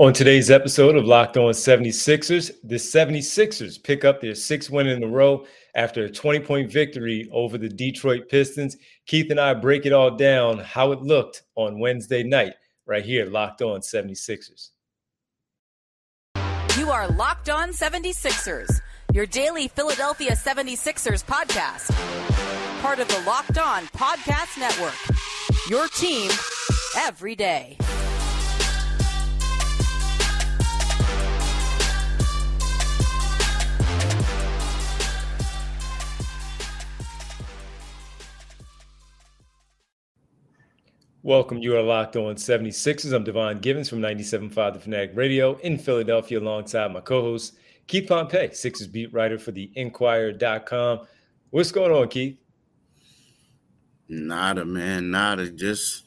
On today's episode of Locked On 76ers, the 76ers pick up their sixth win in a row after a 20 point victory over the Detroit Pistons. Keith and I break it all down, how it looked on Wednesday night, right here, Locked On 76ers. You are Locked On 76ers, your daily Philadelphia 76ers podcast. Part of the Locked On Podcast Network. Your team every day. Welcome. You are locked on 76ers. I'm Devon Givens from 97.5 The Fanatic Radio in Philadelphia alongside my co-host, Keith Pompey, Sixers beat writer for the Inquirer.com. What's going on, Keith? Nada, man. Nada. Just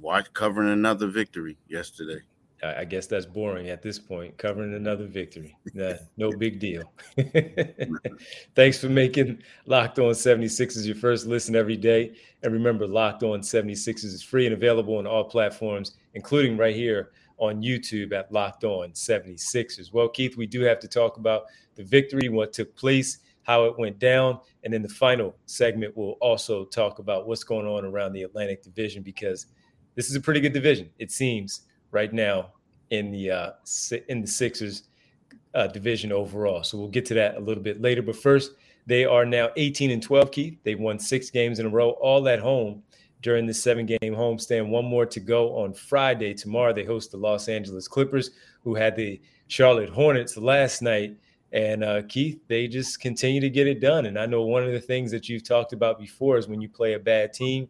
watch covering another victory yesterday. I guess that's boring at this point, covering another victory. Nah, no big deal. Thanks for making Locked On 76ers your first listen every day. And remember, Locked On 76ers is free and available on all platforms, including right here on YouTube at Locked On 76ers. Well, Keith, we do have to talk about the victory, what took place, how it went down. And in the final segment, we'll also talk about what's going on around the Atlantic Division because this is a pretty good division, it seems right now in the uh, in the Sixers uh, division overall. So we'll get to that a little bit later. But first, they are now 18 and 12. Keith, they've won six games in a row, all at home during the seven game homestand. One more to go on Friday. Tomorrow they host the Los Angeles Clippers, who had the Charlotte Hornets last night. And uh, Keith, they just continue to get it done. And I know one of the things that you've talked about before is when you play a bad team,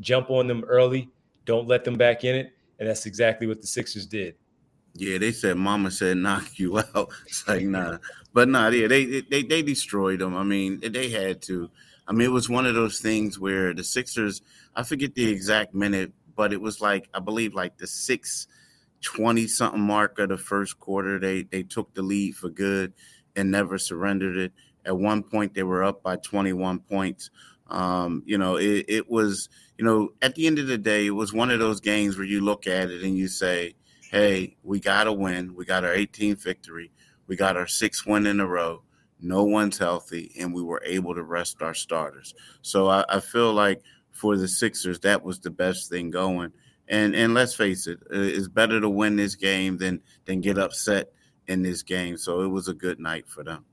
jump on them early, don't let them back in it. And that's exactly what the Sixers did. Yeah, they said Mama said knock you out. It's like nah, but nah, yeah, they they they destroyed them. I mean, they had to. I mean, it was one of those things where the Sixers. I forget the exact minute, but it was like I believe like the six twenty something mark of the first quarter. They they took the lead for good and never surrendered it. At one point, they were up by twenty one points. Um, you know, it, it was you know at the end of the day, it was one of those games where you look at it and you say hey, we got to win. We got our 18th victory. We got our sixth win in a row. No one's healthy, and we were able to rest our starters. So I, I feel like for the Sixers, that was the best thing going. And and let's face it, it's better to win this game than than get upset in this game. So it was a good night for them.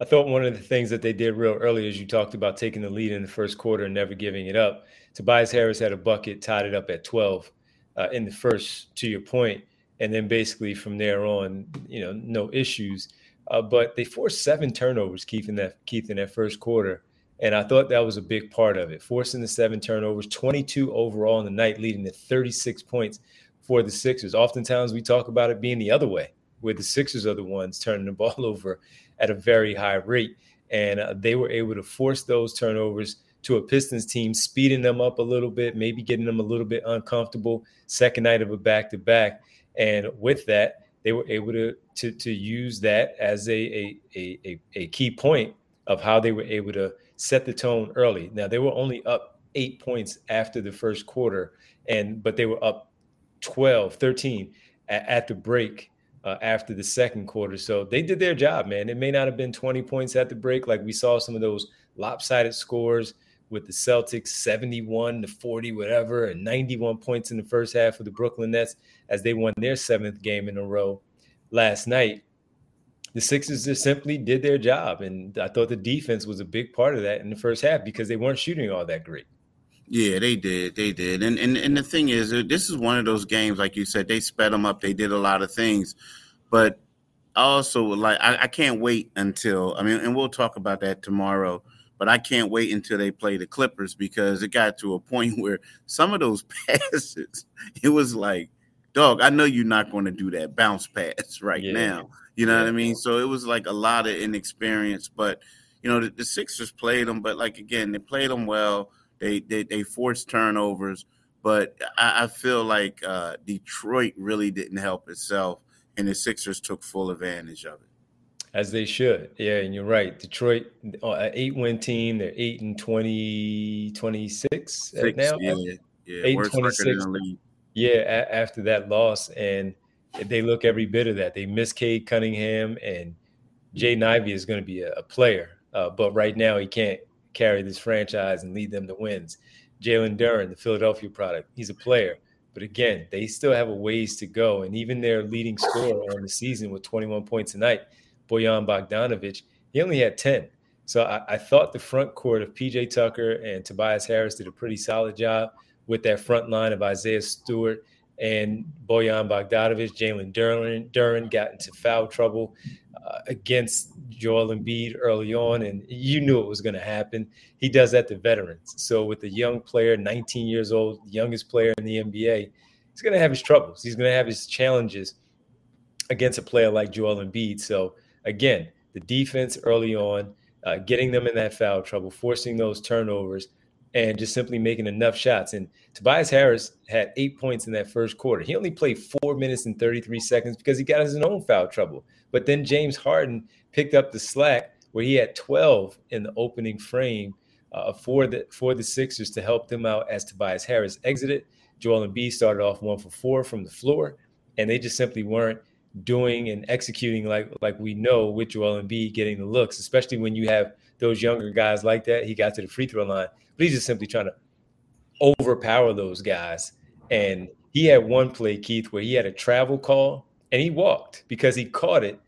I thought one of the things that they did real early is you talked about taking the lead in the first quarter and never giving it up. Tobias Harris had a bucket, tied it up at 12 uh, in the first, to your point, and then basically from there on, you know, no issues. Uh, but they forced seven turnovers, Keith in that Keith in that first quarter, and I thought that was a big part of it. Forcing the seven turnovers, 22 overall in the night, leading to 36 points for the Sixers. Oftentimes we talk about it being the other way, where the Sixers are the ones turning the ball over at a very high rate, and uh, they were able to force those turnovers to a Pistons team, speeding them up a little bit, maybe getting them a little bit uncomfortable. Second night of a back to back, and with that, they were able to to, to use that as a, a a a key point of how they were able to set the tone early. Now they were only up eight points after the first quarter, and but they were up 12, 13 at, at the break uh, after the second quarter. So they did their job, man. It may not have been 20 points at the break, like we saw some of those lopsided scores with the Celtics 71 to 40, whatever, and 91 points in the first half of the Brooklyn Nets as they won their seventh game in a row last night. The Sixers just simply did their job. And I thought the defense was a big part of that in the first half because they weren't shooting all that great. Yeah, they did. They did. And and and the thing is, uh, this is one of those games, like you said, they sped them up. They did a lot of things, but also like I, I can't wait until I mean, and we'll talk about that tomorrow but I can't wait until they play the Clippers because it got to a point where some of those passes, it was like, dog, I know you're not going to do that bounce pass right yeah. now. You know yeah. what I mean? So it was like a lot of inexperience, but you know the, the, Sixers played them, but like again, they played them well. They they, they forced turnovers, but I, I feel like uh, Detroit really didn't help itself, and the Sixers took full advantage of it as they should. Yeah, and you're right. Detroit, uh, an eight win team. They're eight and 20, 26 now. Yeah, yeah. Eight twenty six. Yeah, a- after that loss, and they look every bit of that. They miss Cade Cunningham, and Jaden Ivey is going to be a, a player, uh, but right now he can't carry this franchise and lead them to wins. Jalen Duren, the Philadelphia product, he's a player. But again, they still have a ways to go. And even their leading scorer on the season with 21 points tonight, Bojan Bogdanovic, he only had 10. So I, I, thought the front court of PJ Tucker and Tobias Harris did a pretty solid job with that front line of Isaiah Stewart and Bojan Bogdanovic. Jalen Duren, Duren got into foul trouble uh, against Joel Embiid early on, and you knew it was going to happen. He does that to veterans. So with a young player, 19 years old, youngest player in the NBA, he's going to have his troubles. He's going to have his challenges against a player like Joel Embiid. So again, the defense early on, uh, getting them in that foul trouble, forcing those turnovers, and just simply making enough shots. And Tobias Harris had eight points in that first quarter. He only played four minutes and 33 seconds because he got his own foul trouble. But then James Harden picked up the slack where he had 12 in the opening frame uh, for the for the Sixers to help them out as Tobias Harris exited. Joel Embiid started off one for four from the floor, and they just simply weren't doing and executing like like we know with Joel Embiid getting the looks, especially when you have those younger guys like that. He got to the free throw line, but he's just simply trying to overpower those guys. And he had one play, Keith, where he had a travel call and he walked because he caught it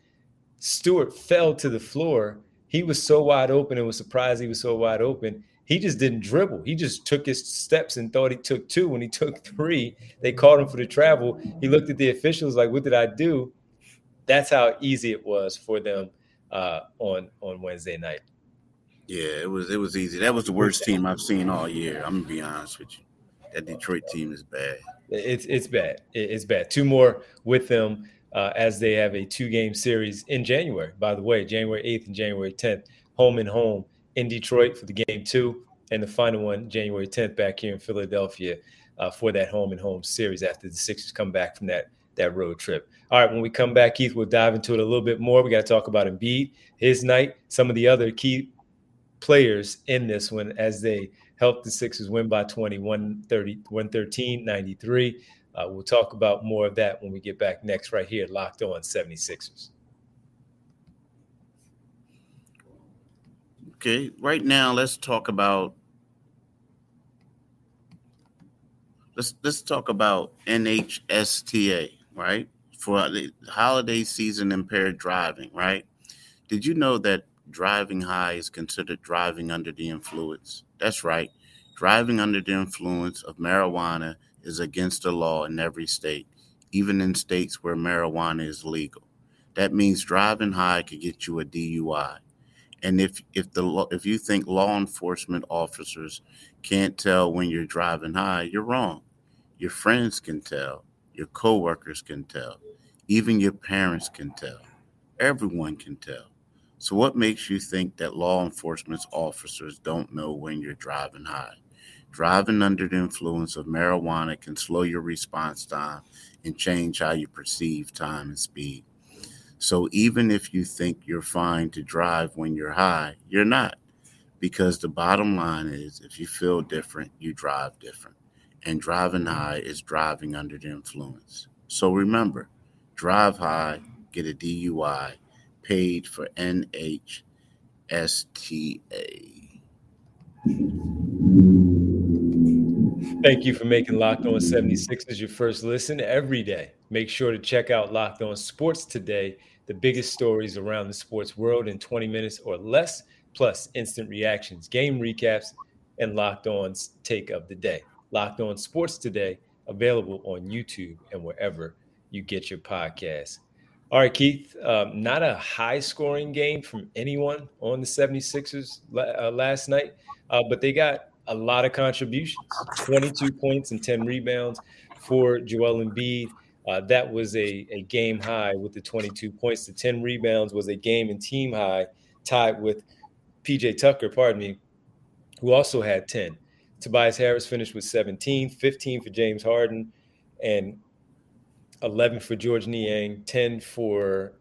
Stewart fell to the floor. He was so wide open and was surprised he was so wide open. He just didn't dribble. He just took his steps and thought he took two. When he took three, they called him for the travel. He looked at the officials like, "What did I do?" That's how easy it was for them uh, on on Wednesday night. Yeah, it was it was easy. That was the worst team I've seen all year. I'm gonna be honest with you. That Detroit team is bad. It's it's bad. It's bad. Two more with them uh, as they have a two game series in January, by the way, January 8th and January 10th, home and home in Detroit for the game two, and the final one, January 10th, back here in Philadelphia uh, for that home and home series after the Sixers come back from that, that road trip. All right, when we come back, Keith, we'll dive into it a little bit more. We got to talk about Embiid, his night, some of the other key players in this one as they helped the Sixers win by 20, 130, 113, 93. Uh, we'll talk about more of that when we get back next, right here, locked on 76ers. Okay, right now let's talk about let's let's talk about NHSTA, right? For the holiday season impaired driving, right? Did you know that driving high is considered driving under the influence? That's right. Driving under the influence of marijuana is against the law in every state, even in states where marijuana is legal. That means driving high could get you a DUI. And if if the if you think law enforcement officers can't tell when you're driving high, you're wrong. Your friends can tell, your coworkers can tell, even your parents can tell. Everyone can tell. So what makes you think that law enforcement officers don't know when you're driving high? Driving under the influence of marijuana can slow your response time and change how you perceive time and speed. So even if you think you're fine to drive when you're high, you're not. Because the bottom line is if you feel different, you drive different. And driving high is driving under the influence. So remember, drive high, get a DUI, paid for NHSTA. Thank you for making Locked On 76ers your first listen every day. Make sure to check out Locked On Sports today, the biggest stories around the sports world in 20 minutes or less, plus instant reactions, game recaps, and Locked On's take of the day. Locked On Sports today, available on YouTube and wherever you get your podcasts. All right, Keith, um, not a high scoring game from anyone on the 76ers uh, last night, uh, but they got a lot of contributions 22 points and 10 rebounds for Joel Embiid. Uh, that was a, a game high with the 22 points. The 10 rebounds was a game and team high, tied with PJ Tucker, pardon me, who also had 10. Tobias Harris finished with 17, 15 for James Harden, and 11 for Georges Niang, 10 for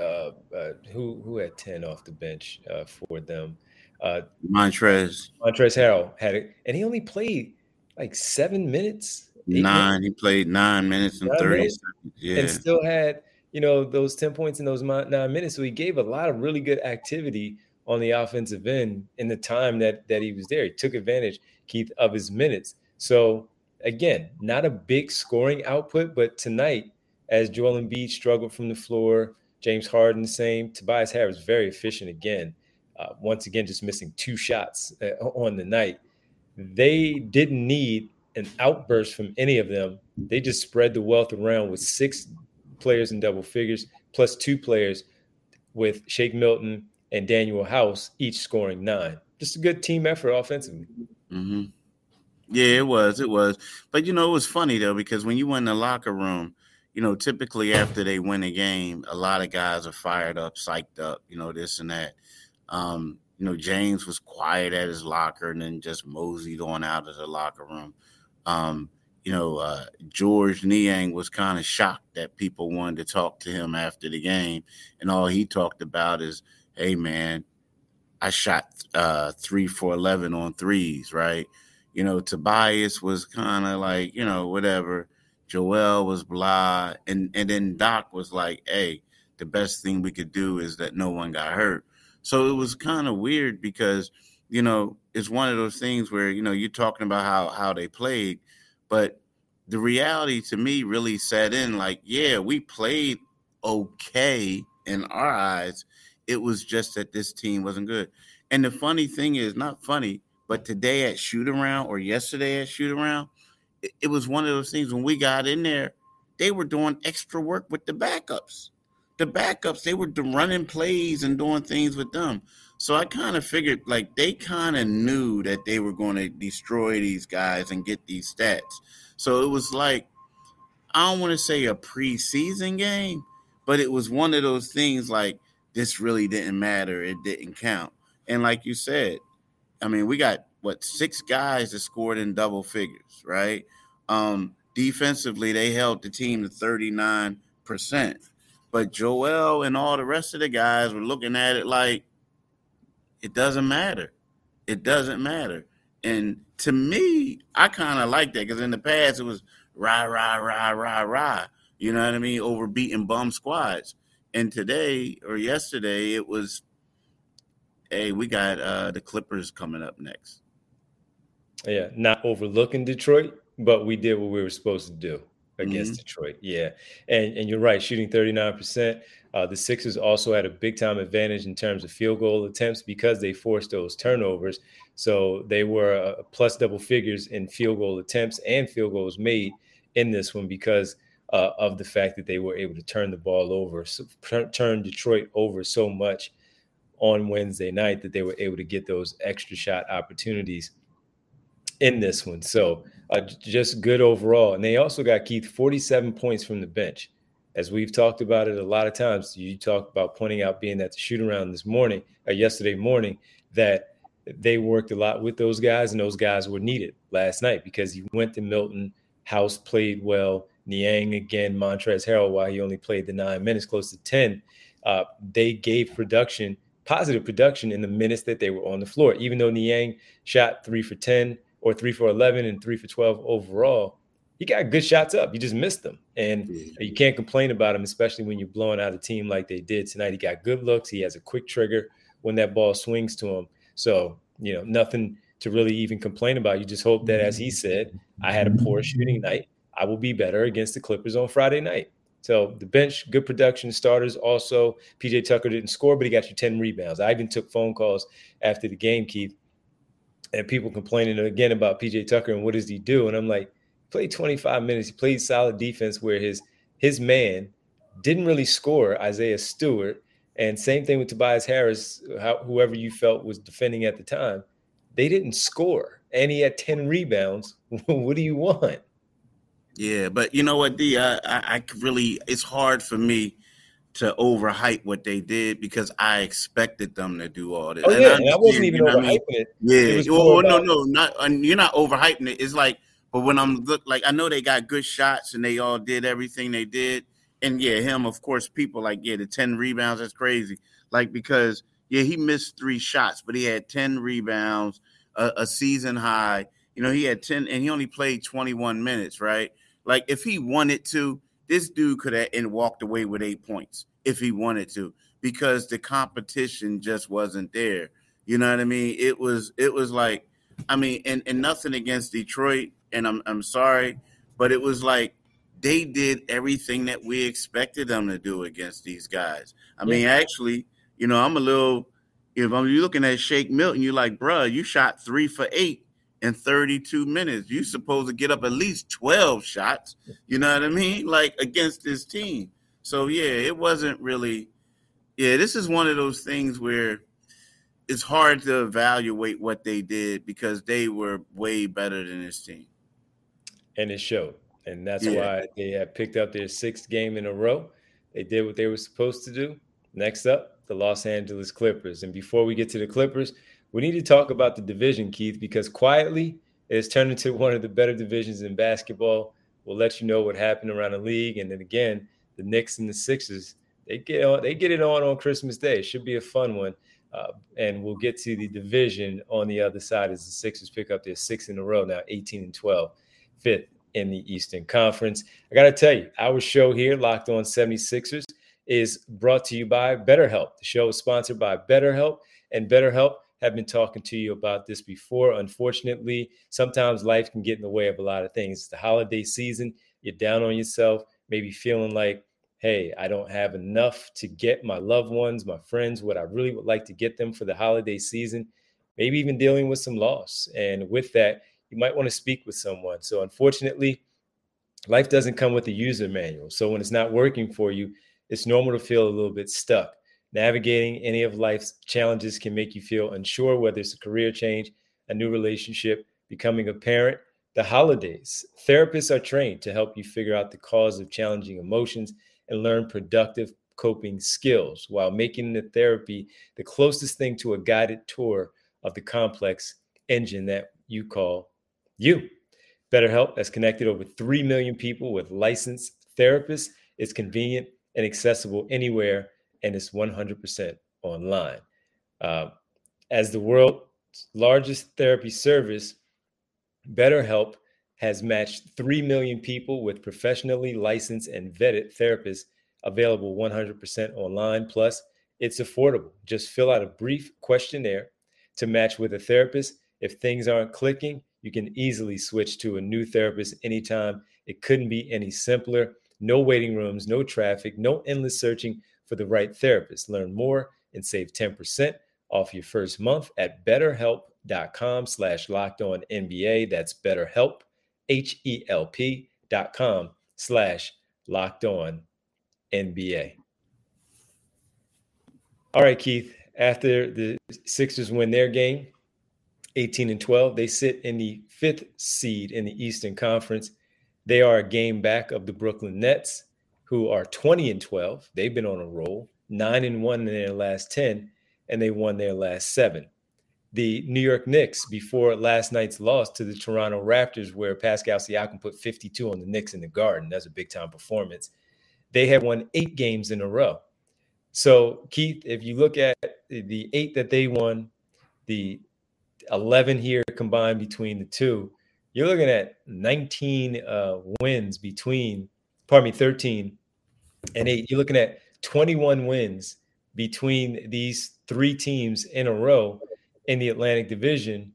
uh, uh, who who had 10 off the bench uh, for them. Uh, Montrezl Montrezl Harrell had it, and he only played like seven minutes nine. Minutes. He played nine minutes and nine thirty minutes, Yeah, and still had you know those ten points in those nine minutes. So he gave a lot of really good activity on the offensive end in the time that that he was there. He took advantage, Keith, of his minutes. So again, not a big scoring output, but tonight, as Joel Embiid struggled from the floor, James Harden same. Tobias Harris very efficient again. Uh, once again, just missing two shots uh, on the night. They didn't need an outburst from any of them. They just spread the wealth around with six players in double figures, plus two players with Shake Milton and Danuel House, each scoring nine. Just a good team effort offensively. Mm-hmm. Yeah, it was. It was. But, you know, it was funny, though, because when you went in the locker room, you know, typically after they win a game, a lot of guys are fired up, psyched up, you know, this and that. Um, you know, James was quiet at his locker and then just moseyed on out of the locker room. Um, you know, uh, Georges Niang was kind of shocked that people wanted to talk to him after the game, and all he talked about is, "Hey, man, I shot uh, three for eleven on threes, right?" You know, Tobias was kind of like, you know, whatever. Joel was blah, and and then Doc was like, "Hey, the best thing we could do is that no one got hurt." So it was kind of weird because you know, it's one of those things where, you know, you're talking about how how they played, but the reality to me really set in like, yeah, we played okay in our eyes. It was just that this team wasn't good. And the funny thing is, not funny, but today at shoot around or yesterday at shoot around, it, it was one of those things when we got in there, they were doing extra work with the backups. The backups, they were running plays and doing things with them. So I kind of figured like they kind of knew that they were going to destroy these guys and get these stats. So it was like I don't want to say a preseason game, but it was one of those things like this really didn't matter. It didn't count. And like you said, I mean, we got what six guys that scored in double figures, right? Um, defensively, they held the team to 39%. But Joel and all the rest of the guys were looking at it like, it doesn't matter. It doesn't matter. And to me, I kind of like that because in the past it was rah, rah, rah, rah, rah. You know what I mean? Over beating bum squads. And today or yesterday, it was, hey, we got uh, the Clippers coming up next. Yeah, not overlooking Detroit, but we did what we were supposed to do against mm-hmm. Detroit. Yeah, and and you're right, shooting 39 percent. Uh, the Sixers also had a big time advantage in terms of field goal attempts because they forced those turnovers. So they were uh, plus double figures in field goal attempts and field goals made in this one because uh, of the fact that they were able to turn the ball over, so, turn Detroit over so much on Wednesday night that they were able to get those extra shot opportunities in this one. So uh, just good overall. And they also got Keith 47 points from the bench as we've talked about it a lot of times, you talked about pointing out being at the shoot around this morning, uh, yesterday morning, that they worked a lot with those guys, and those guys were needed last night because he went to Milton, House played well, Niang again, Montrezl Harrell, while he only played the nine minutes, close to 10, uh, they gave production, positive production in the minutes that they were on the floor. Even though Niang shot three for 10 or three for 11 and three for 12 overall, he got good shots up. You just missed them. And you can't complain about him, especially when you're blowing out a team like they did tonight. He got good looks. He has a quick trigger when that ball swings to him. So, you know, nothing to really even complain about. You just hope that, as he said, I had a poor shooting night. I will be better against the Clippers on Friday night. So the bench, good production starters. Also, PJ Tucker didn't score, but he got you 10 rebounds. I even took phone calls after the game, Keith, and people complaining again about PJ Tucker and what does he do? And I'm like, played 25 minutes. He played solid defense where his his man didn't really score, Isaiah Stewart. And same thing with Tobias Harris, how, whoever you felt was defending at the time. They didn't score. And he had 10 rebounds. what do you want? Yeah, but you know what, D, I, I, I really, it's hard for me to overhype what they did because I expected them to do all this. Oh, yeah, and I, I wasn't even overhyping I mean? it. Yeah, it well, no, no, not uh, you're not overhyping it. It's like but when I'm look like I know they got good shots and they all did everything they did. And yeah, him, of course, people like, yeah, the 10 rebounds, that's crazy. Like, because yeah, he missed three shots, but he had 10 rebounds, a, a season high. you know, he had 10 and he only played 21 minutes, right? Like if he wanted to, this dude could have and walked away with eight points if he wanted to, because the competition just wasn't there. You know what I mean? It was it was like, I mean, and, and nothing against Detroit, and I'm I'm sorry, but it was like they did everything that we expected them to do against these guys. I yeah. mean, actually, you know, I'm a little if I'm you looking at Shake Milton, you're like, bruh, you shot three for eight in 32 minutes. You're supposed to get up at least 12 shots. You know what I mean? Like against this team. So yeah, it wasn't really. Yeah, this is one of those things where it's hard to evaluate what they did because they were way better than this team. And it showed. And that's yeah. why they have picked up their sixth game in a row. They did what they were supposed to do. Next up, the Los Angeles Clippers. And before we get to the Clippers, we need to talk about the division, Keith, because quietly it's turned into one of the better divisions in basketball. We'll let you know what happened around the league, and then again, the Knicks and the Sixers they get on they get it on on Christmas Day. It should be a fun one, uh, and we'll get to the division on the other side as the Sixers pick up their six in a row now, 18 and 12, fifth in the Eastern Conference. I got to tell you, our show here, Locked On 76ers, is brought to you by BetterHelp. The show is sponsored by BetterHelp, and BetterHelp have been talking to you about this before. Unfortunately, sometimes life can get in the way of a lot of things. It's the holiday season, you're down on yourself, maybe feeling like, hey, I don't have enough to get my loved ones, my friends, what I really would like to get them for the holiday season, maybe even dealing with some loss. And with that, you might want to speak with someone. So, unfortunately, life doesn't come with a user manual. So, when it's not working for you, it's normal to feel a little bit stuck. Navigating any of life's challenges can make you feel unsure, whether it's a career change, a new relationship, becoming a parent, the holidays. Therapists are trained to help you figure out the cause of challenging emotions and learn productive coping skills while making the therapy the closest thing to a guided tour of the complex engine that you call you. BetterHelp has connected over 3 million people with licensed therapists. It's convenient and accessible anywhere, and it's 100% online. Uh, as the world's largest therapy service, BetterHelp has matched 3 million people with professionally licensed and vetted therapists available 100% online. Plus, it's affordable. Just fill out a brief questionnaire to match with a therapist. If things aren't clicking, you can easily switch to a new therapist anytime. It couldn't be any simpler no waiting rooms, no traffic, no endless searching for the right therapist. Learn more and save 10% off your first month at betterhelp.com slash locked on NBA. That's betterhelp, H-E-L-P dot com slash locked on NBA. All right, Keith. After the Sixers win their game, 18 and 12, they sit in the fifth seed in the Eastern Conference. They are a game back of the Brooklyn Nets, who are 20 and 12. They've been on a roll, nine and one in their last 10, and they won their last seven. The New York Knicks, before last night's loss to the Toronto Raptors, where Pascal Siakam put 52 on the Knicks in the Garden, that's a big time performance. They have won eight games in a row. So, Keith, if you look at the eight that they won, the 11 here combined between the two, you're looking at 19 uh, wins between, pardon me, 13 and eight. You're looking at 21 wins between these three teams in a row in the Atlantic Division.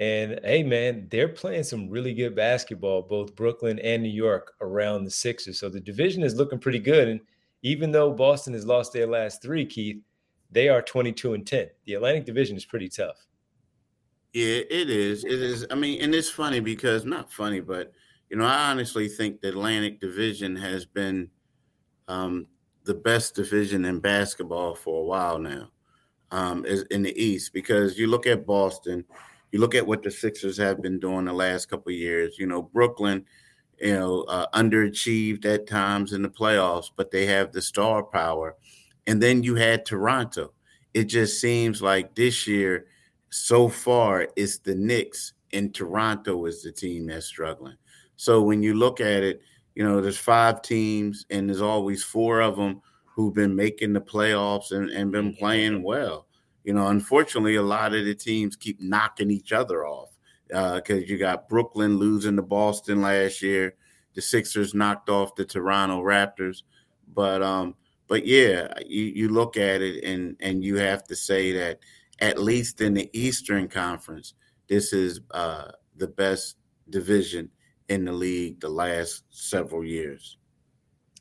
And hey, man, they're playing some really good basketball, both Brooklyn and New York around the Sixers. So the division is looking pretty good. And even though Boston has lost their last three, Keith, they are 22 and 10. The Atlantic Division is pretty tough. Yeah, it is. It is. I mean, and it's funny because not funny, but you know, I honestly think the Atlantic Division has been um, the best division in basketball for a while now. Um, is in the East because you look at Boston, you look at what the Sixers have been doing the last couple years. You know, Brooklyn, you know, uh, underachieved at times in the playoffs, but they have the star power. And then you had Toronto. It just seems like this year so far it's the Knicks and Toronto is the team that's struggling. So when you look at it, you know, there's five teams and there's always four of them who've been making the playoffs and, and been playing well. You know, unfortunately, a lot of the teams keep knocking each other off. because uh, you got Brooklyn losing to Boston last year. The Sixers knocked off the Toronto Raptors, but um, but yeah, you, you look at it and and you have to say that at least in the Eastern Conference, this is uh, the best division in the league the last several years.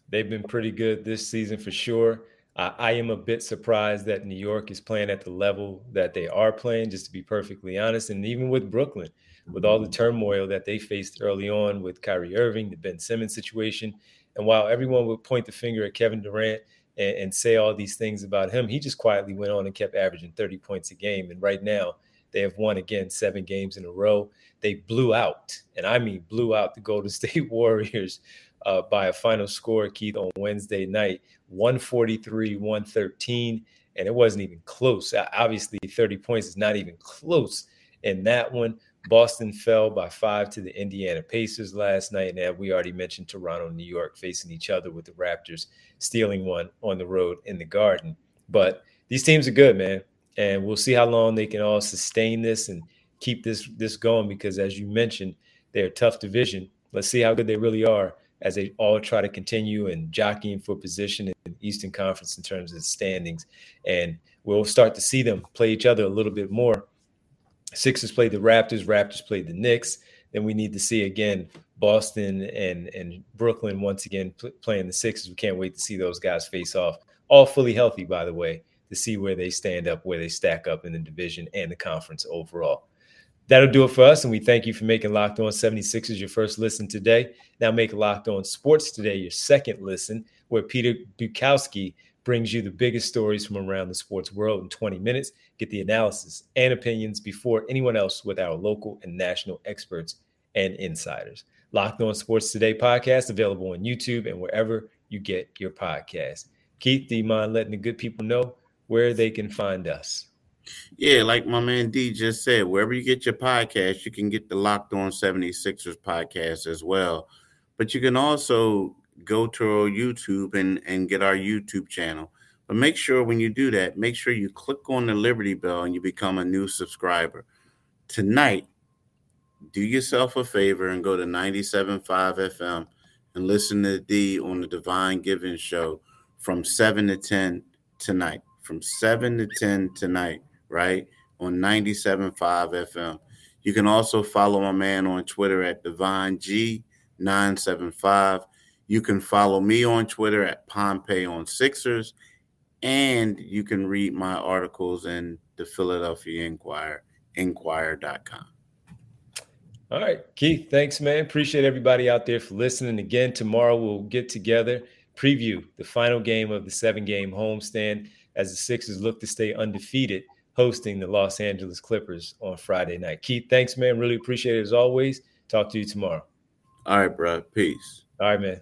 They've been pretty good this season for sure. I, I am a bit surprised that New York is playing at the level that they are playing, just to be perfectly honest. And even with Brooklyn, with all the mm-hmm. turmoil that they faced early on with Kyrie Irving, the Ben Simmons situation. And while everyone would point the finger at Kevin Durant and, and, say all these things about him, he just quietly went on and kept averaging 30 points a game. And right now, they have won again seven games in a row. They blew out, and I mean blew out the Golden State Warriors uh, by a final score, Keith, on Wednesday night 143, 113. And it wasn't even close. Obviously, 30 points is not even close in that one. Boston fell by five to the Indiana Pacers last night. And we already mentioned Toronto and New York facing each other with the Raptors stealing one on the road in the garden. But these teams are good, man. And we'll see how long they can all sustain this and keep this this going because as you mentioned, they're a tough division. Let's see how good they really are as they all try to continue and jockeying for position in Eastern Conference in terms of standings. And we'll start to see them play each other a little bit more. Sixers played the Raptors, Raptors played the Knicks. Then we need to see again Boston and and Brooklyn once again pl- playing the Sixers. We can't wait to see those guys face off. All fully healthy, by the way, to see where they stand up, where they stack up in the division and the conference overall. That'll do it for us. And we thank you for making Locked On 76ers your first listen today. Now make Locked On Sports today your second listen, where Peter Bukowski brings you the biggest stories from around the sports world in 20 minutes. Get the analysis and opinions before anyone else with our local and national experts and insiders. Locked On Sports Today podcast available on YouTube and wherever you get your podcast. Keith, do you mind letting the good people know where they can find us? Yeah, like my man D just said, wherever you get your podcast, you can get the Locked On 76ers podcast as well. But you can also go to our YouTube and, and get our YouTube channel. But make sure when you do that, make sure you click on the Liberty Bell and you become a new subscriber. Tonight, do yourself a favor and go to 97.5 FM and listen to D on the Devon Givens Show from 7 to 10 tonight. From 7 to 10 tonight right? On 97.5 FM. You can also follow my man on Twitter at Devon G975. You can follow me on Twitter at Pompey on Sixers. And you can read my articles in the Philadelphia Inquirer, inquirer.com. All right, Keith, thanks, man. Appreciate everybody out there for listening. Again, tomorrow we'll get together, preview the final game of the seven game homestand as the Sixers look to stay undefeated hosting the Los Angeles Clippers on Friday night. Keith, thanks, man. Really appreciate it as always. Talk to you tomorrow. All right, bro. Peace. All right, man.